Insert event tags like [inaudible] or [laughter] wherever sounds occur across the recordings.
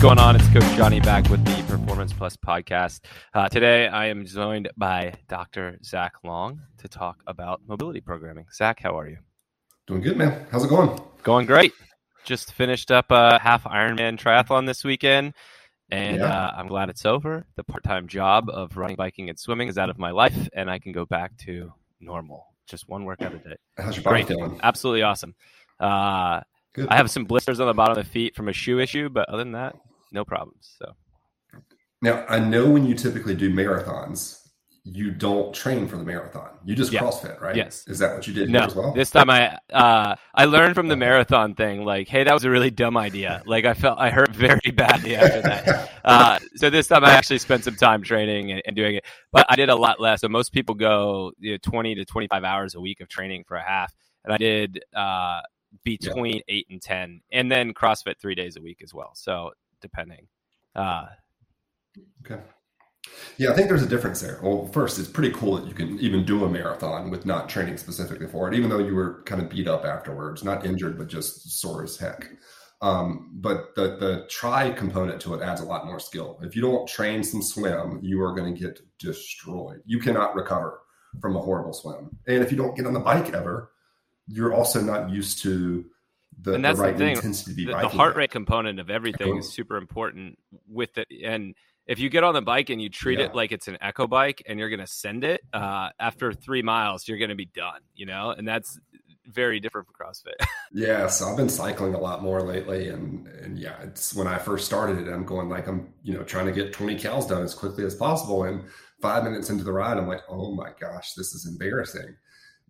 going on? It's Coach Johnny back with the Performance Plus podcast. Uh, today, I am joined by Dr. Zach Long to talk about mobility programming. Zach, how are you? Doing good, man. How's it going? Going great. Just finished up a half Ironman triathlon this weekend, and yeah. uh, I'm glad it's over. The part time job of running, biking, and swimming is out of my life, and I can go back to normal. Just one workout a day. How's your body feeling? Absolutely awesome. Uh, Good. I have some blisters on the bottom of the feet from a shoe issue, but other than that, no problems. So now I know when you typically do marathons, you don't train for the marathon. You just yeah. CrossFit, right? Yes. Is that what you did no, as well? This time I uh, I learned from the marathon thing, like, hey, that was a really dumb idea. Like I felt I hurt very [laughs] badly after that. uh, so this time I actually spent some time training and, and, doing it, but I did a lot less. So most people go you know, 20 to 25 hours a week of training for a half, and I did uh, between yeah. eight and ten, and then CrossFit three days a week as well. So depending. Uh, okay. Yeah, I think there's a difference there. Well, first, it's pretty cool that you can even do a marathon with not training specifically for it, even though you were kind of beat up afterwards, not injured, but just sore as heck. Um, but the the try component to it adds a lot more skill. If you don't train some swim, you are going to get destroyed. You cannot recover from a horrible swim. And if you don't get on the bike ever, you're also not used to the, and that's the right the thing. intensity. The, the heart rate component of everything is super important with it. And if you get on the bike and you treat yeah. it like it's an echo bike and you're going to send it uh, after three miles, you're going to be done, you know, and that's very different from CrossFit. [laughs] yeah. So I've been cycling a lot more lately. And, and yeah, it's when I first started it, I'm going like, I'm, you know, trying to get 20 cals done as quickly as possible. And five minutes into the ride, I'm like, oh my gosh, this is embarrassing.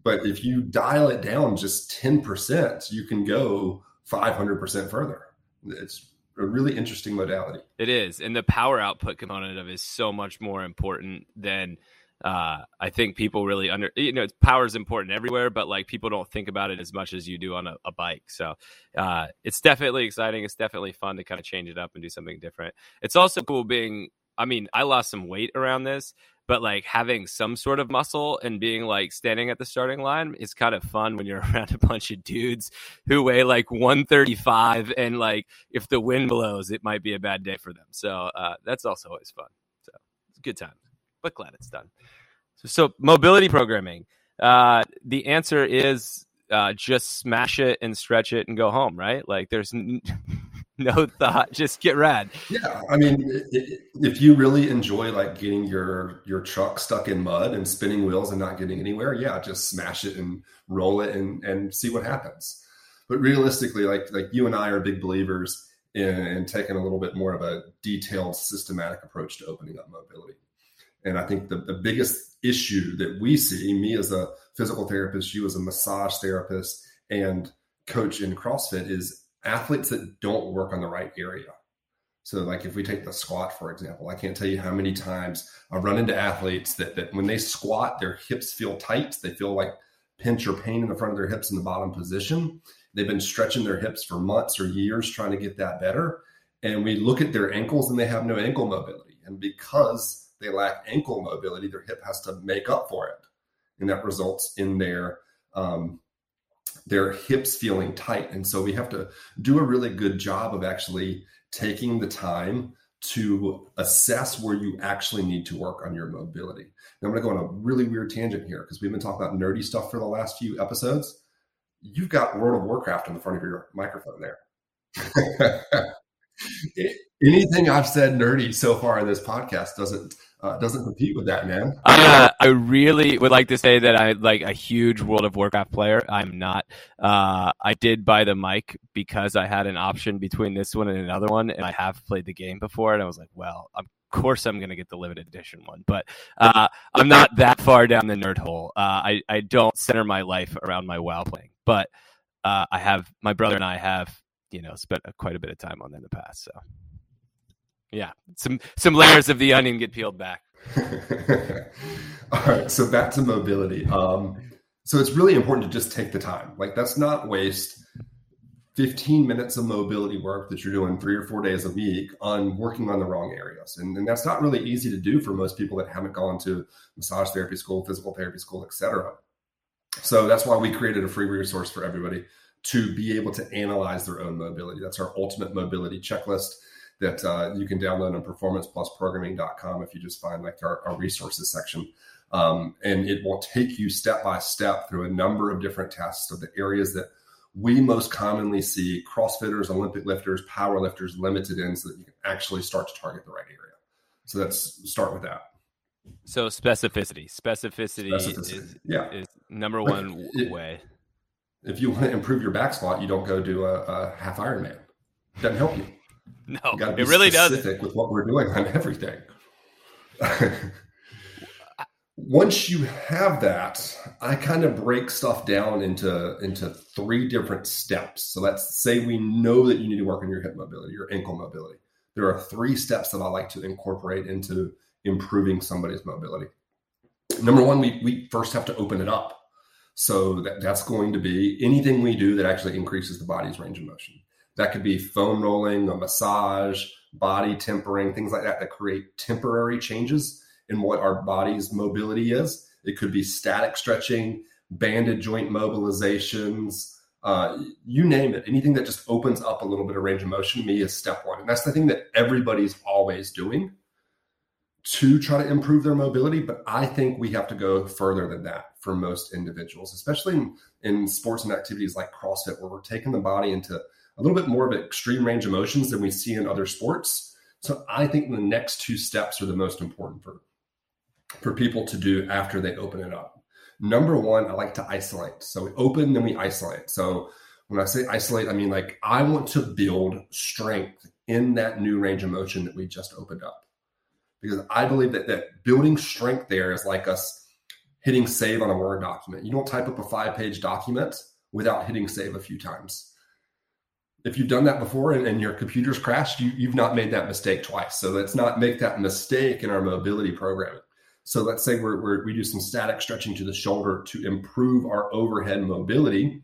But if you dial it down just 10%, you can go 500% further. It's a really interesting modality. It is. And the power output component of is so much more important than uh, I think people really under, you know, power is important everywhere, but like people don't think about it as much as you do on a, a bike. So uh, it's definitely exciting. It's definitely fun to kind of change it up and do something different. It's also cool being, I mean, I lost some weight around this, but like having some sort of muscle and being like standing at the starting line is kind of fun when you're [laughs] around a bunch of dudes who weigh like 135 and like if the wind blows it might be a bad day for them. So uh, that's also always fun. So it's a good time but glad it's done. So, so mobility programming uh, the answer is uh, just smash it and stretch it and go home right? Like there's n- [laughs] [laughs] no thought just get rad. Yeah i mean if you really enjoy like getting your your truck stuck in mud and spinning wheels and not getting anywhere yeah just smash it and roll it and and see what happens. But realistically like like you and i are big believers in, in taking a little bit more of a detailed systematic approach to opening up mobility. And i think the, the biggest issue that we see me as a physical therapist you as a massage therapist and coach in crossfit is athletes that don't work on the right area. So, like if we take the squat, for example, I can't tell you how many times I've run into athletes that, that when they squat, their hips feel tight. They feel like pinch or pain in the front of their hips in the bottom position. They've been stretching their hips for months or years trying to get that better. And we look at their ankles and they have no ankle mobility. And because they lack ankle mobility, their hip has to make up for it. And that results in their um, their hips feeling tight. And so we have to do a really good job of actually taking the time to assess where you actually need to work on your mobility. Now, I'm going to go on a really weird tangent here because we've been talking about nerdy stuff for the last few episodes. You've got World of Warcraft on the front of your microphone there. [laughs] Anything I've said nerdy so far in this podcast doesn't uh, doesn't compete with that, man. Uh, I really would like to say that I'm like a huge World of Warcraft player. I'm not. Uh, I did buy the mic because I had an option between this one and another one, and I have played the game before, and I was like, well, of course I'm going to get the limited edition one, but uh, I'm not that far down the nerd hole. Uh, I I don't center my life around my WoW playing, but I have my brother and I have you know spent quite a bit of time on in the past, so. Yeah, some some layers of the onion get peeled back. [laughs] All right, so back to mobility. Um, so it's really important to just take the time. Like that's not waste 15 minutes of mobility work that you're doing three or four days a week on working on the wrong areas. And, and that's not really easy to do for most people that haven't gone to massage therapy school, physical therapy school, etc. So that's why we created a free resource for everybody to be able to analyze their own mobility. That's our ultimate mobility checklist that uh, you can download on performanceplusprogramming.com if you just find like our, our resources section. Um, and it will take you step by step through a number of different tests of the areas that we most commonly see CrossFitters, Olympic lifters, power lifters limited in so that you can actually start to target the right area. So let's start with that. So specificity, specificity, specificity. Is, yeah. is number one it, way. If you want to improve your back squat, you don't go do a, a half Ironman. Doesn't help you. [laughs] No, you it really does. With what we're doing on everything. [laughs] Once you have that, I kind of break stuff down into into three different steps. So let's say we know that you need to work on your hip mobility, your ankle mobility. There are three steps that I like to incorporate into improving somebody's mobility. Number one, we, we first have to open it up. So that, that's going to be anything we do that actually increases the body's range of motion. That could be foam rolling, a massage, body tempering, things like that that create temporary changes in what our body's mobility is. It could be static stretching, banded joint mobilizations, uh, you name it. Anything that just opens up a little bit of range of motion, me is step one. And that's the thing that everybody's always doing to try to improve their mobility. But I think we have to go further than that for most individuals, especially in, in sports and activities like CrossFit, where we're taking the body into a little bit more of an extreme range of motions than we see in other sports. So I think the next two steps are the most important for for people to do after they open it up. Number one, I like to isolate. So we open, then we isolate. So when I say isolate, I mean like I want to build strength in that new range of motion that we just opened up because I believe that that building strength there is like us hitting save on a Word document. You don't type up a five page document without hitting save a few times. If you've done that before and, and your computer's crashed, you, you've not made that mistake twice. So let's not make that mistake in our mobility programming. So let's say we're, we're, we do some static stretching to the shoulder to improve our overhead mobility.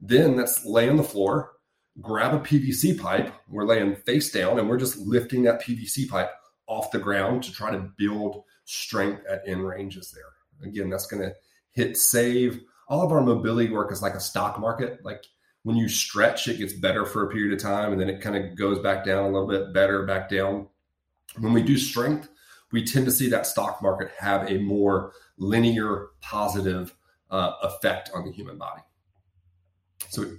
Then let's lay on the floor, grab a PVC pipe. We're laying face down and we're just lifting that PVC pipe off the ground to try to build strength at end ranges there. Again, that's going to hit save. All of our mobility work is like a stock market. Like when you stretch, it gets better for a period of time and then it kind of goes back down a little bit better, back down. When we do strength, we tend to see that stock market have a more linear positive uh, effect on the human body. So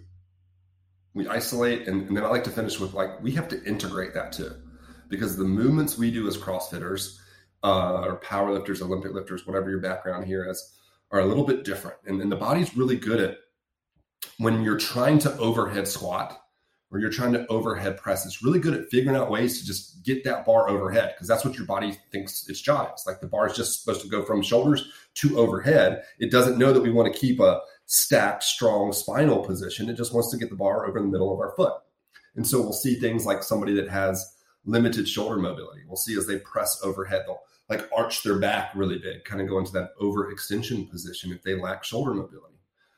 we isolate, and, and then I like to finish with like, we have to integrate that too because the movements we do as CrossFitters uh, or powerlifters, Olympic lifters, whatever your background here is, are a little bit different. And, and the body's really good at when you're trying to overhead squat or you're trying to overhead press, it's really good at figuring out ways to just get that bar overhead because that's what your body thinks its job is. Like the bar is just supposed to go from shoulders to overhead. It doesn't know that we want to keep a stacked, strong spinal position. It just wants to get the bar over the middle of our foot. And so we'll see things like somebody that has limited shoulder mobility. We'll see as they press overhead, they'll like arch their back really big, kind of go into that overextension position if they lack shoulder mobility.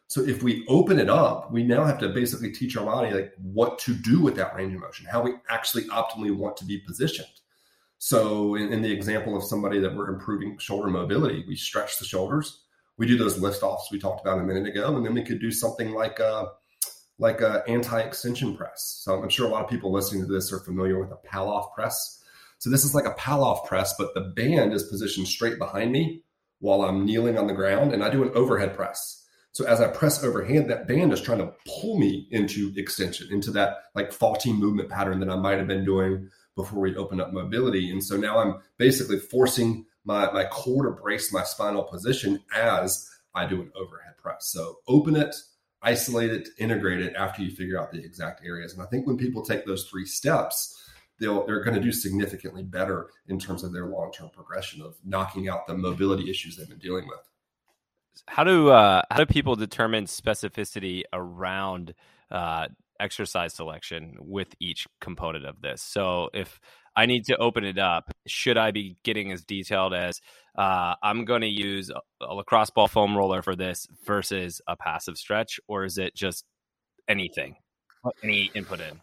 So if we open it up, we now have to basically teach our body like what to do with that range of motion, how we actually optimally want to be positioned. So in, in the example of somebody that we're improving shoulder mobility, we stretch the shoulders. We do those lift offs we talked about a minute ago, and then we could do something like a like a anti-extension press. So I'm sure a lot of people listening to this are familiar with a Pallof press. So this is like a Pallof press, but the band is positioned straight behind me while I'm kneeling on the ground, and I do an overhead press. So as I press overhand, that band is trying to pull me into extension, into that like faulty movement pattern that I might have been doing before we opened up mobility. And so now I'm basically forcing my, my core to brace my spinal position as I do an overhead press. So open it, isolate it, integrate it after you figure out the exact areas. And I think when people take those three steps, they'll they're going to do significantly better in terms of their long-term progression of knocking out the mobility issues they've been dealing with. How do uh, how do people determine specificity around uh, exercise selection with each component of this? So if I need to open it up, should I be getting as detailed as uh, I'm going to use a, a lacrosse ball foam roller for this versus a passive stretch, or is it just anything, any input in?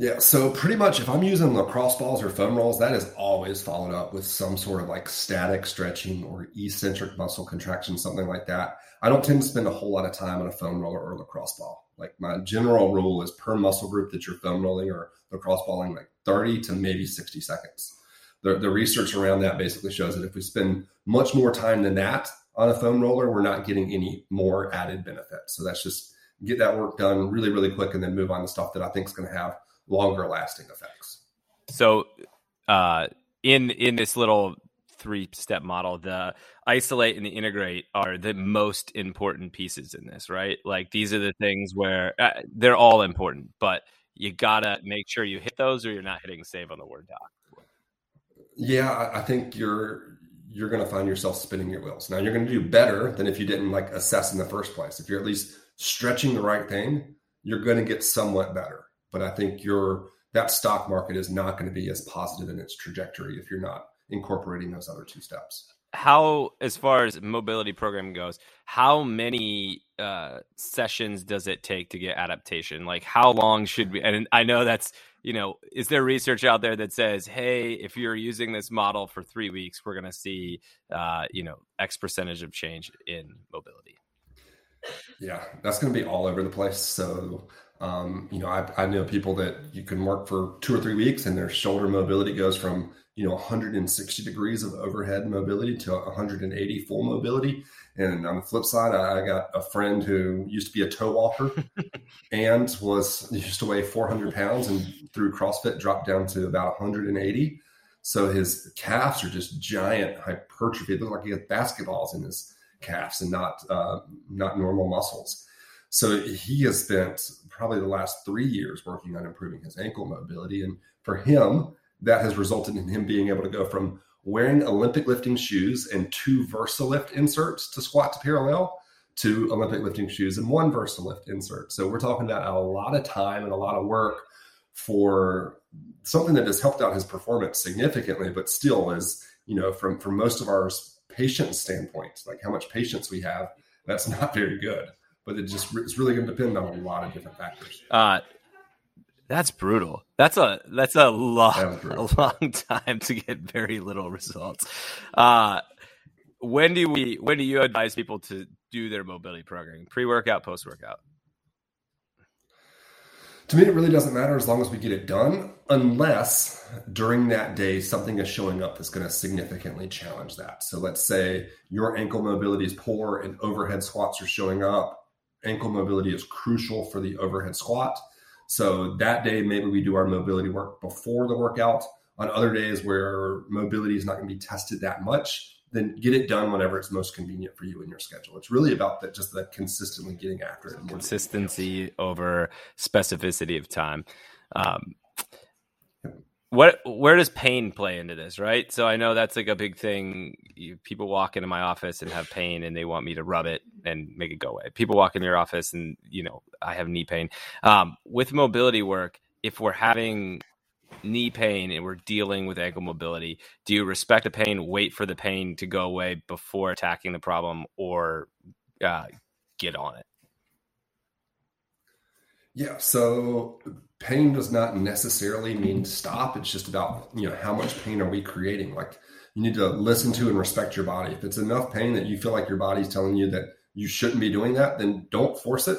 Yeah, so pretty much if I'm using lacrosse balls or foam rolls, that is always followed up with some sort of like static stretching or eccentric muscle contraction, something like that. I don't tend to spend a whole lot of time on a foam roller or lacrosse ball. Like my general rule is per muscle group that you're foam rolling or lacrosse balling, like 30 to maybe 60 seconds. The, the research around that basically shows that if we spend much more time than that on a foam roller, we're not getting any more added benefit. So that's just get that work done really, really quick and then move on to stuff that I think is going to have longer lasting effects. So, uh, in in this little three step model, the isolate and the integrate are the most important pieces in this, right? Like these are the things where uh, they're all important, but you gotta make sure you hit those, or you're not hitting save on the word doc. Yeah, I think you're you're going to find yourself spinning your wheels. Now you're going to do better than if you didn't like assess in the first place. If you're at least stretching the right thing, you're going to get somewhat better. But I think your that stock market is not going to be as positive in its trajectory if you're not incorporating those other two steps. How, as far as mobility programming goes, how many uh, sessions does it take to get adaptation? Like, how long should we? And I know that's you know, is there research out there that says, hey, if you're using this model for three weeks, we're going to see, uh, you know, X percentage of change in mobility? Yeah, that's going to be all over the place. So, um, you know, I, I know people that you can work for two or three weeks and their shoulder mobility goes from, you know, 160 degrees of overhead mobility to 180 full mobility. And on the flip side, I got a friend who used to be a toe walker [laughs] and was used to weigh 400 pounds and through CrossFit dropped down to about 180. So his calves are just giant hypertrophy. It looks like he has basketballs in his calves and not uh, not normal muscles. So he has spent probably the last three years working on improving his ankle mobility, and for him, that has resulted in him being able to go from wearing Olympic lifting shoes and two VersaLift inserts to squat to parallel to Olympic lifting shoes and one VersaLift insert. So we're talking about a lot of time and a lot of work for something that has helped out his performance significantly, but still is, you know, from from most of our patient standpoint, like how much patience we have, that's not very good. But it just it's really going to depend on a lot of different factors. Uh, that's brutal. That's a that's a long [laughs] a long time to get very little results. Uh, when do we when do you advise people to do their mobility programming? Pre workout, post workout? To me, it really doesn't matter as long as we get it done, unless during that day something is showing up that's going to significantly challenge that. So let's say your ankle mobility is poor and overhead squats are showing up. Ankle mobility is crucial for the overhead squat so that day, maybe we do our mobility work before the workout. On other days where mobility is not going to be tested that much, then get it done whenever it's most convenient for you in your schedule. It's really about that, just that consistently getting after it. Consistency over specificity of time. Um, what where does pain play into this right so i know that's like a big thing you, people walk into my office and have pain and they want me to rub it and make it go away people walk into your office and you know i have knee pain um, with mobility work if we're having knee pain and we're dealing with ankle mobility do you respect the pain wait for the pain to go away before attacking the problem or uh, get on it yeah so pain does not necessarily mean stop. It's just about, you know, how much pain are we creating? Like you need to listen to and respect your body. If it's enough pain that you feel like your body's telling you that you shouldn't be doing that, then don't force it.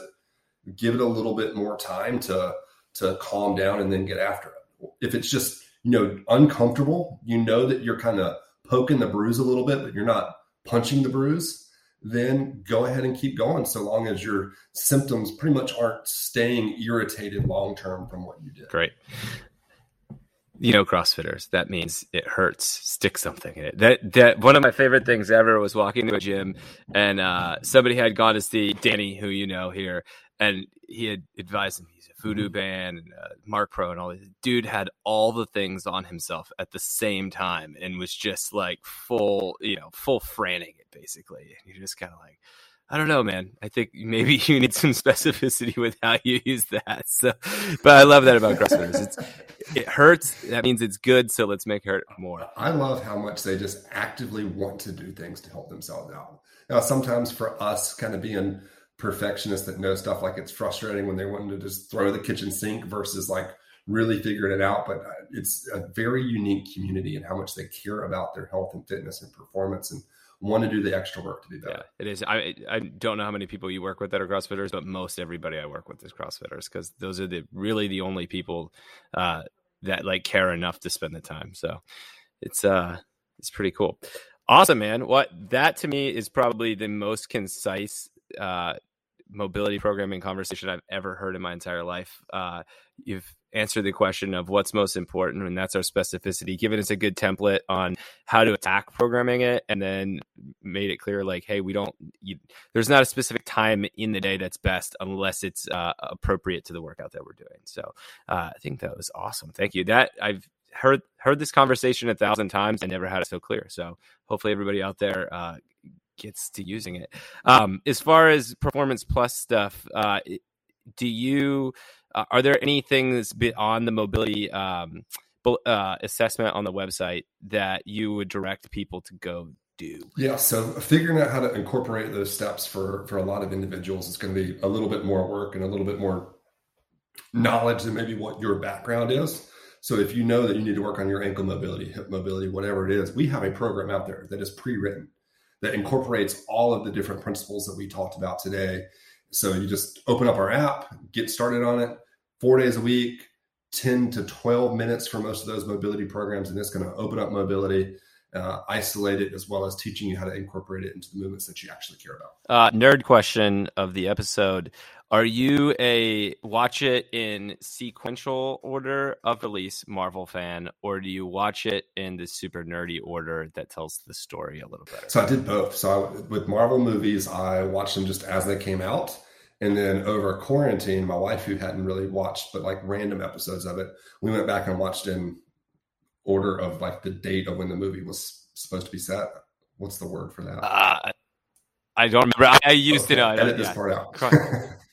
Give it a little bit more time to to calm down and then get after it. If it's just, you know, uncomfortable, you know that you're kind of poking the bruise a little bit, but you're not punching the bruise then go ahead and keep going so long as your symptoms pretty much aren't staying irritated long term from what you did. Great. You know, CrossFitters, that means it hurts. Stick something in it. That that one of my favorite things ever was walking to a gym and uh, somebody had gone to see Danny, who you know here, and he had advised him he's a Voodoo mm-hmm. band and uh, Marc Pro and all this. Dude had all the things on himself at the same time and was just like full, you know, full frantic it basically. And you're just kind of like, I don't know, man. I think maybe [laughs] you need some specificity with how you use that. So, but I love that about CrossFitters. It's, it hurts. That means it's good. So let's make it hurt more. I love how much they just actively want to do things to help themselves out. Now, sometimes for us, kind of being perfectionists that know stuff like it's frustrating when they want to just throw the kitchen sink versus like really figuring it out. But uh, it's a very unique community and how much they care about their health and fitness and performance and want to do the extra work to be better. Yeah, it is. I I don't know how many people you work with that are CrossFitters, but most everybody I work with is CrossFitters because those are the really the only people uh, that like care enough to spend the time. So it's uh it's pretty cool. Awesome, man. What that to me is probably the most concise uh, mobility programming conversation I've ever heard in my entire life. Uh, you've answered the question of what's most important, and that's our specificity, given us a good template on how to attack programming it, and then made it clear like, hey, we don't, you, there's not a specific time in the day that's best unless it's uh, appropriate to the workout that we're doing. So uh, I think that was awesome. Thank you. That I've heard heard this conversation a thousand times and never had it so clear. So hopefully everybody out there uh, gets to using it. Um, as far as performance plus stuff, uh, do you uh, are there any things beyond the mobility um, uh, assessment on the website that you would direct people to go do? Yeah, so figuring out how to incorporate those steps for for a lot of individuals is going to be a little bit more work and a little bit more knowledge than maybe what your background is. So if you know that you need to work on your ankle mobility, hip mobility, whatever it is, we have a program out there that is pre-written that incorporates all of the different principles that we talked about today. So you just open up our app, get started on it, four days a week, 10 to 12 minutes for most of those mobility programs. And it's going to open up mobility, uh, isolate it, as well as teaching you how to incorporate it into the movements that you actually care about. Uh, nerd question of the episode are you a watch it in sequential order of release Marvel fan, or do you watch it in the super nerdy order that tells the story a little better? So I did both. So I, with Marvel movies, I watched them just as they came out. And then over quarantine, my wife, who hadn't really watched but like random episodes of it, we went back and watched in order of like the date of when the movie was supposed to be set. What's the word for that? Uh, I don't remember. I, I used okay. know. Edit this yeah. part out.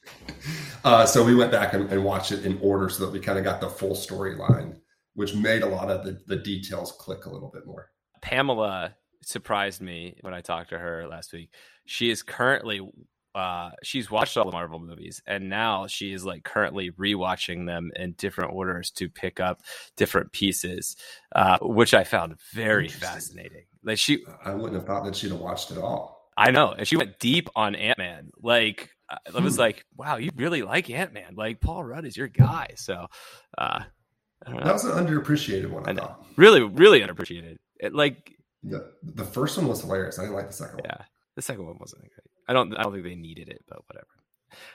[laughs] uh, so we went back and, and, watched it in order so that we kind of got the full storyline, which made a lot of the, the details click a little bit more. Pamela surprised me when I talked to her last week. She is currently uh, she's watched all the Marvel movies and now she is like currently rewatching them in different orders to pick up different pieces, uh, which I found very fascinating. Like she, I wouldn't have thought that she'd have watched it all. I know, and she went deep on Ant Man. Like I was hmm. like, wow, you really like Ant Man. Like Paul Rudd is your guy. So uh, that was an underappreciated one. I, I thought really, really underappreciated. It, like the the first one was hilarious. I didn't like the second one. Yeah, the second one wasn't great. I don't I don't think they needed it, but whatever.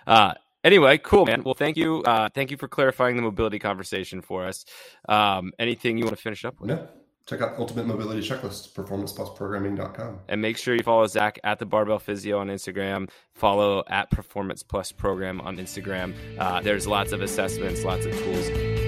Uh, anyway, cool, man. Well, thank you. Uh, thank you for clarifying the mobility conversation for us. Um, anything you want to finish up with? No check out Ultimate Mobility Checklist, performanceplusprogramming.com. And make sure you follow Zach at the Barbell Physio on Instagram. Follow at Performance Plus Program on Instagram. Uh, there's lots of assessments, lots of tools